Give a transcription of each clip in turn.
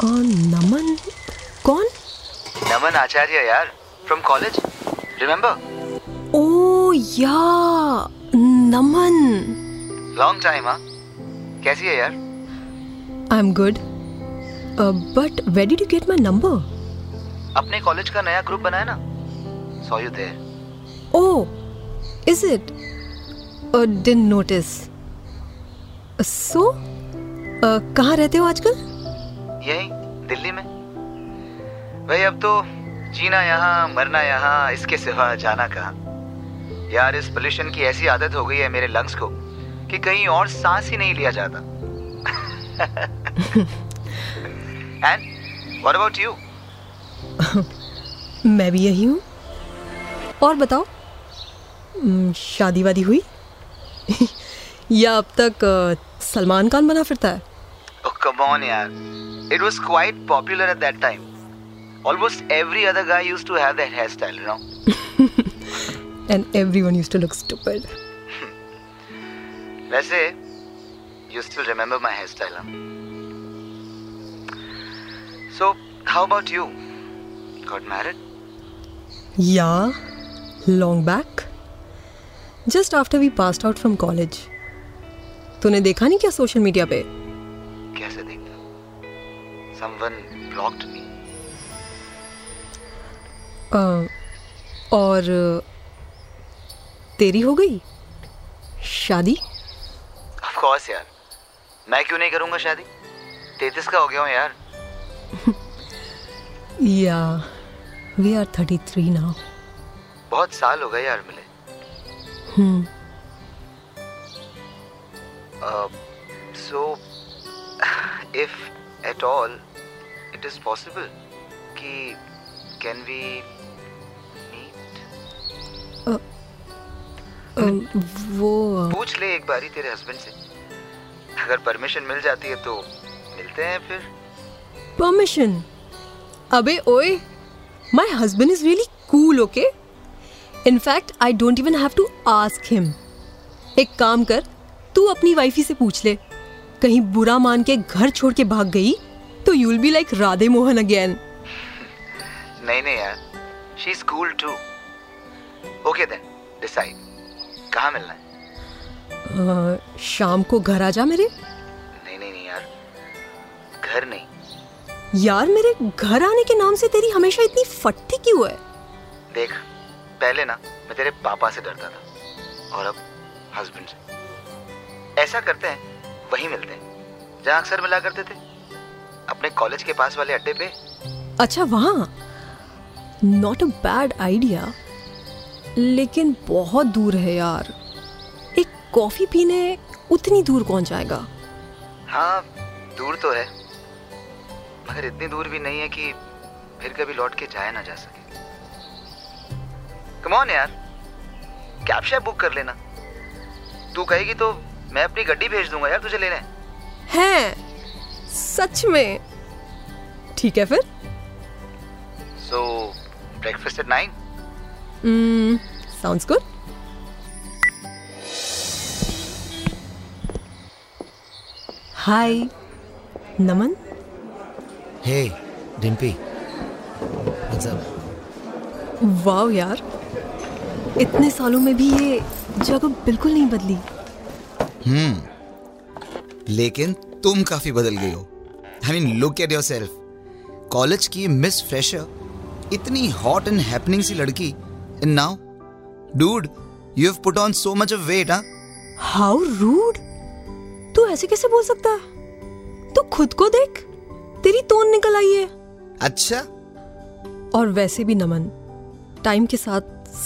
कौन? नमन? कौन? नमन आचार्य यार फ्रॉम कॉलेज रिमेम्बर ओ या नमन। लॉन्ग टाइम हाँ। कैसी है यार? I am good but where did you get my number अपने कॉलेज का नया ग्रुप बनाया ना? So you there oh is it didn't notice सो कहाँ रहते हो आजकल? यही दिल्ली में. भाई अब तो जीना यहाँ मरना यहाँ इसके सिवा जाना कहाँ यार इस पोल्यूशन की ऐसी आदत हो गई है मेरे लंग्स को कि कहीं और सांस ही नहीं लिया जाता एंड व्हाट अबाउट यू मैं भी यही हूँ. और बताओ, शादी वादी हुई? या अब तक सलमान खान बना फिरता है? Oh, come on, yaar. It was quite popular at that time. Almost every other guy used to have that hairstyle, you know. And everyone used to look stupid. वैसे, you still remember my hairstyle, huh? So, how about you? Got married? Yeah, long back. Just after we passed out from college. तूने देखा नहीं क्या social media पे कैसे देखता? Someone blocked me. अ, और तेरी हो गई शादी Of course, यार. मैं क्यों नहीं करूँगा शादी? तैतीस का हो गया हूँ यार. Yeah we are thirty three now बहुत साल हो गए यार मिले. Hmm so Uh, so, if at all it is possible, कि can we meet? अ, वो पूछ ले एक बारी तेरे हस्बैंड से. अगर परमिशन मिल जाती है तो मिलते हैं फिर. परमिशन अबे ओए my husband is really cool okay in fact I don't even have to ask him एक काम कर तू अपनी वाइफी से पूछ ले कहीं बुरा मान के घर छोड़ के भाग गई तो you will be like Radhe Mohan again नहीं नहीं यार. She is cool too. Okay then, decide. कहाँ मिलना है? शाम को घर आ जा मेरे नहीं नहीं नहीं यार. घर नहीं. यार मेरे घर आने के नाम से तेरी हमेशा इतनी फटती क्यों है देख पहले ना मैं तेरे पापा से डरता था और अब हस्बैंड से ऐसा करते हैं वहीं मिलते हैं जहाँ अक्सर मिला करते थे। अपने कॉलेज के पास वाले अड्डे पे। अच्छा वहाँ? नॉट अ बैड आइडिया लेकिन बहुत दूर है यार। एक कॉफ़ी पीने उतनी दूर कौन जाएगा? हाँ दूर तो है। मगर इतनी दूर भी नहीं है कि फिर कभी लौट के जाया ना जा सके। कम ऑन यार। कैब शैब बुक कर लेना। तू कहेगी तो मैं अपनी गड्डी भेज दूँगा यार तुझे लेने। है सच में। ठीक है फिर। So breakfast at nine sounds good hi Naman Hey, Dimpy. What's up? वाह यार। इतने सालों में भी ये जगह बिल्कुल नहीं बदली। लेकिन तुम काफ़ी बदल गई हो। I mean look at yourself college की मिस फ्रेशर इतनी हॉट एंड हैपनिंग सी लड़की and now dude you have put on so much of weight हाँ हाउ रूड तू ऐसे कैसे बोल सकता? है खुद को देख तेरी तोन निकल आई है। अच्छा? और वैसे भी नमन टाइम के साथ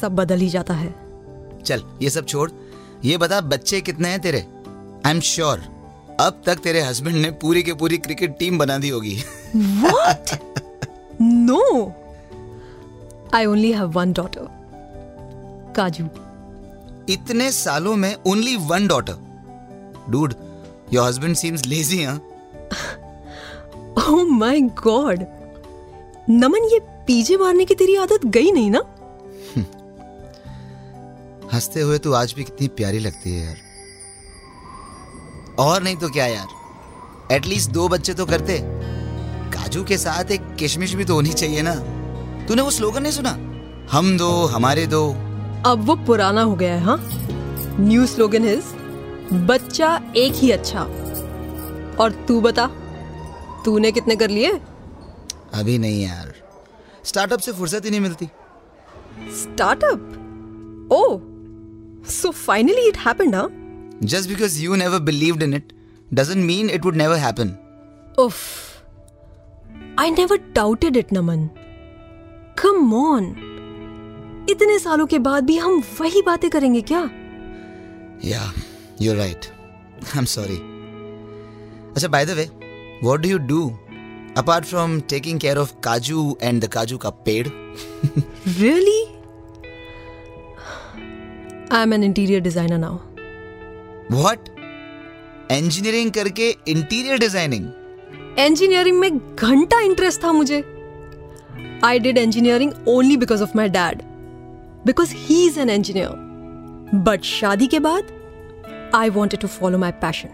सब बदल ही जाता है। चल ये सब छोड़ ये बता बच्चे कितने हैं तेरे आई एम श्योर अब तक तेरे हस्बैंड ने पूरी की पूरी क्रिकेट टीम बना दी होगी What? no. I only have one daughter. Kaju. इतने सालों में only one daughter dude your husband seems lazy हाँ Oh my god. नमन ये पीछे मारने की तेरी आदत गई नहीं ना हँसते हुए तू आज भी कितनी प्यारी लगती है यार। और नहीं तो क्या यार। एटलीस्ट दो बच्चे तो करते। काजू के साथ एक किशमिश भी तो होनी चाहिए ना। तूने वो स्लोगन नहीं सुना? हम दो हमारे दो। अब वो पुराना हो गया है हाँ? न्यू स्लोगन इज़ बच्चा एक ही अच्छा। और तू बता तूने कितने कर लिए? अभी नहीं यार। स्टार्टअप से फुर्सत ही नहीं मिलती। Startup oh so finally it happened हाँ just because you never believed in it doesn't mean it would never happen उफ I never doubted it Naman come on इतने सालों के बाद भी हम वही बातें करेंगे क्या या you're right i'm sorry अच्छा by the way what do you do apart from taking care of kaju and the kaju ka ped really I am an interior designer now what? Engineering करके interior designing engineering में घंटा interest था मुझे। I did engineering only because of my dad because he is an engineer but शादी के बाद I wanted to follow my passion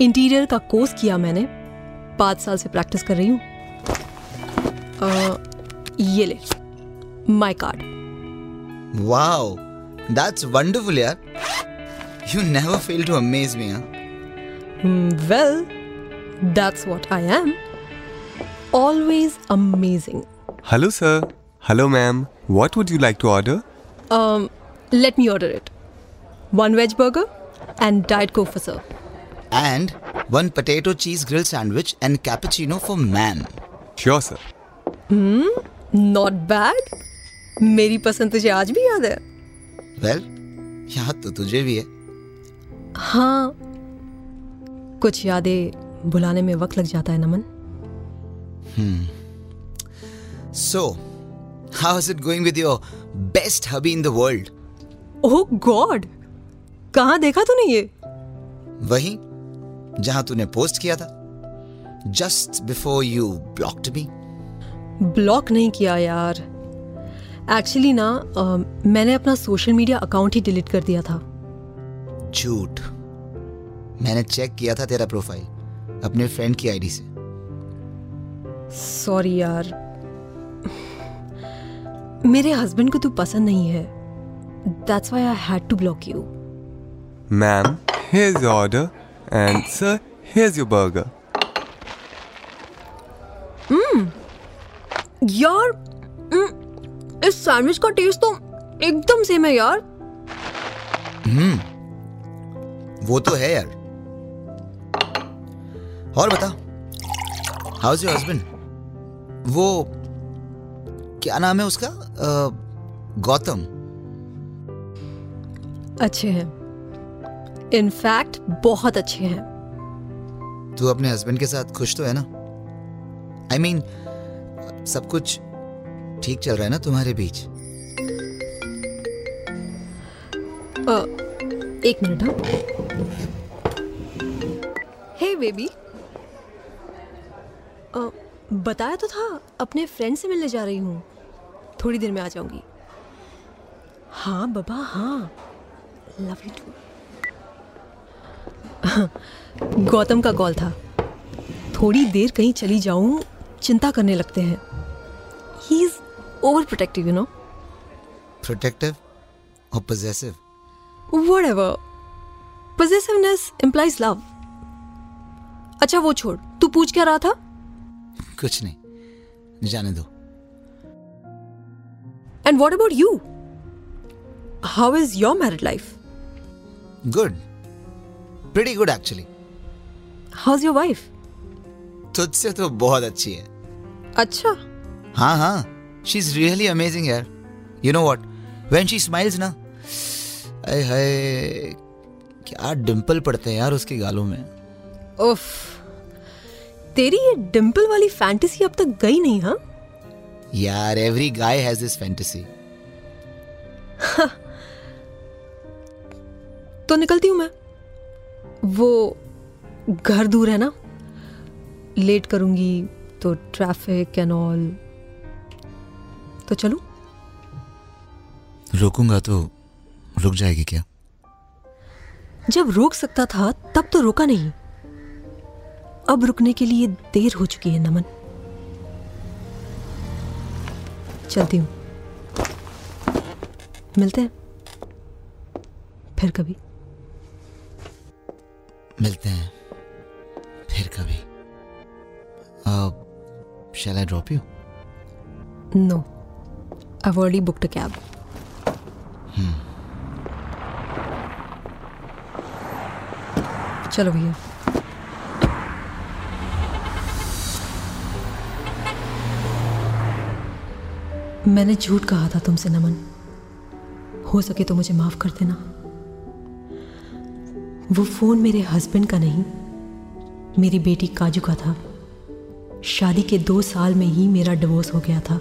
interior का course किया मैंने। पाँच साल से प्रैक्टिस कर रही हूँ। ये ले। My card wow. that's wonderful यार you never fail to amaze me huh? Well that's what I am always amazing Hello, sir. Hello, ma'am. What would you like to order? Um, let me order it. One veg burger and Diet Coke for sir. and one potato cheese grilled sandwich and cappuccino for ma'am Sure, sir. Not bad. मेरी पसंद तुझे आज भी याद है well याद तो तुझे भी है। हाँ कुछ यादें भुलाने में वक्त लग जाता है Naman. So how is it going with your best hubby in the world? Oh god कहाँ देखा तूने ये? वही जहाँ तूने पोस्ट किया था just before you blocked me block नहीं किया यार। एक्चुअली ना मैंने अपना सोशल मीडिया अकाउंट ही डिलीट कर दिया था। झूठ। मैंने चेक किया था तेरा प्रोफ़ाइल अपने फ्रेंड की आईडी से। सॉरी यार। मेरे हस्बैंड को तू पसंद नहीं है। That's why I had to block you Ma'am, here's your order. And, sir, here's your burger. यार mm, इस सैंडविच का टेस्ट तो एकदम सेम है यार। हम्म वो तो है यार। और बता हाउस योर हस्बैंड वो क्या नाम है उसका? गौतम। अच्छे हैं। इनफैक्ट बहुत अच्छे हैं। तू अपने हस्बैंड के साथ खुश तो है ना? आई I मीन mean, सब कुछ ठीक चल रहा है ना तुम्हारे बीच? अ, एक मिनट हे। बेबी बताया तो था अपने फ्रेंड से मिलने जा रही हूँ। थोड़ी देर में आ जाऊँगी। हाँ बाबा हाँ। लव यू टू गौतम का कॉल था। थोड़ी देर कहीं चली जाऊँ चिंता करने लगते हैं। He is over protective you know protective और possessive Whatever. Possessiveness implies love. अच्छा वो छोड़। तू पूछ क्या रहा था? कुछ नहीं। जाने दो। And what about you how is your married life good pretty good actually how is your wife तुझसे तो बहुत अच्छी है। अच्छा। हाँ हाँ। शी इज़ रियली अमेजिंग यार you know what when she smiles ना अरे हाय क्या डिम्पल पड़ते हैं यार उसके गालों में उफ तेरी ये डिम्पल वाली फैंटेसी अब तक गई नहीं हाँ यार every guy has this fantasy तो निकलती हूँ मैं। वो घर दूर है ना? लेट करूँगी तो ट्रैफ़िक एंड ऑल तो चलूँ? रोकूँगा तो रुक जाएगी क्या? जब रोक सकता था तब तो रोका नहीं। अब रुकने के लिए देर हो चुकी है नमन। चलती हूँ। मिलते हैं। फिर कभी। मिलते हैं। फिर कभी। Shall I drop you no I've already booked a cab. चलो भैया। मैंने झूठ कहा था तुमसे, नमन। हो सके तो मुझे माफ़ कर देना। वो फ़ोन मेरे हस्बैंड का नहीं, मेरी बेटी काजू का था। शादी के दो साल में ही मेरा डिवोर्स हो गया था।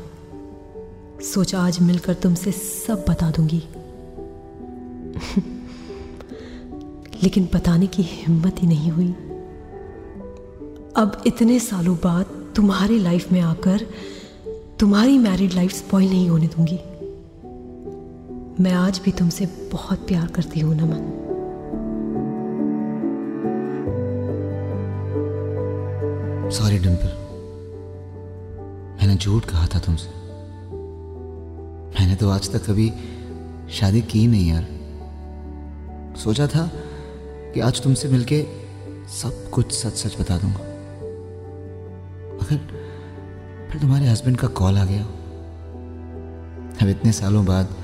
सोचा आज मिलकर तुमसे सब बता दूँगी। लेकिन बताने की हिम्मत ही नहीं हुई। अब इतने सालों बाद तुम्हारी लाइफ में आकर तुम्हारी मैरिड लाइफ स्पॉइल नहीं होने दूँगी। मैं आज भी तुमसे बहुत प्यार करती हूँ, नमन। सॉरी डिम्पल मैंने झूठ कहा था तुमसे। मैंने तो आज तक कभी शादी की नहीं यार। सोचा था कि आज तुमसे मिलके सब कुछ सच सच बता दूँगा। मगर फिर तुम्हारे हस्बैंड का कॉल आ गया। अब इतने सालों बाद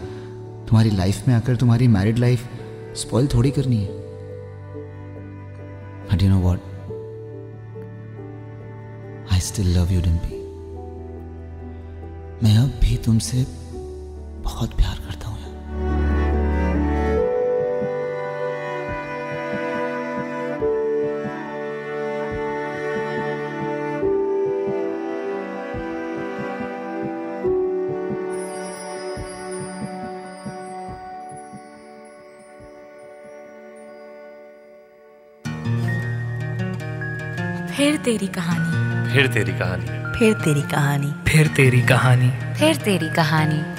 तुम्हारी लाइफ में आकर तुम्हारी मैरिड लाइफ स्पॉइल थोड़ी करनी है। But you know what I still love you Dimpy मैं अब भी तुमसे बहुत प्यार करता हूँ यार। फिर तेरी कहानी। फिर तेरी कहानी। फिर तेरी कहानी। फिर तेरी कहानी। फिर तेरी कहानी।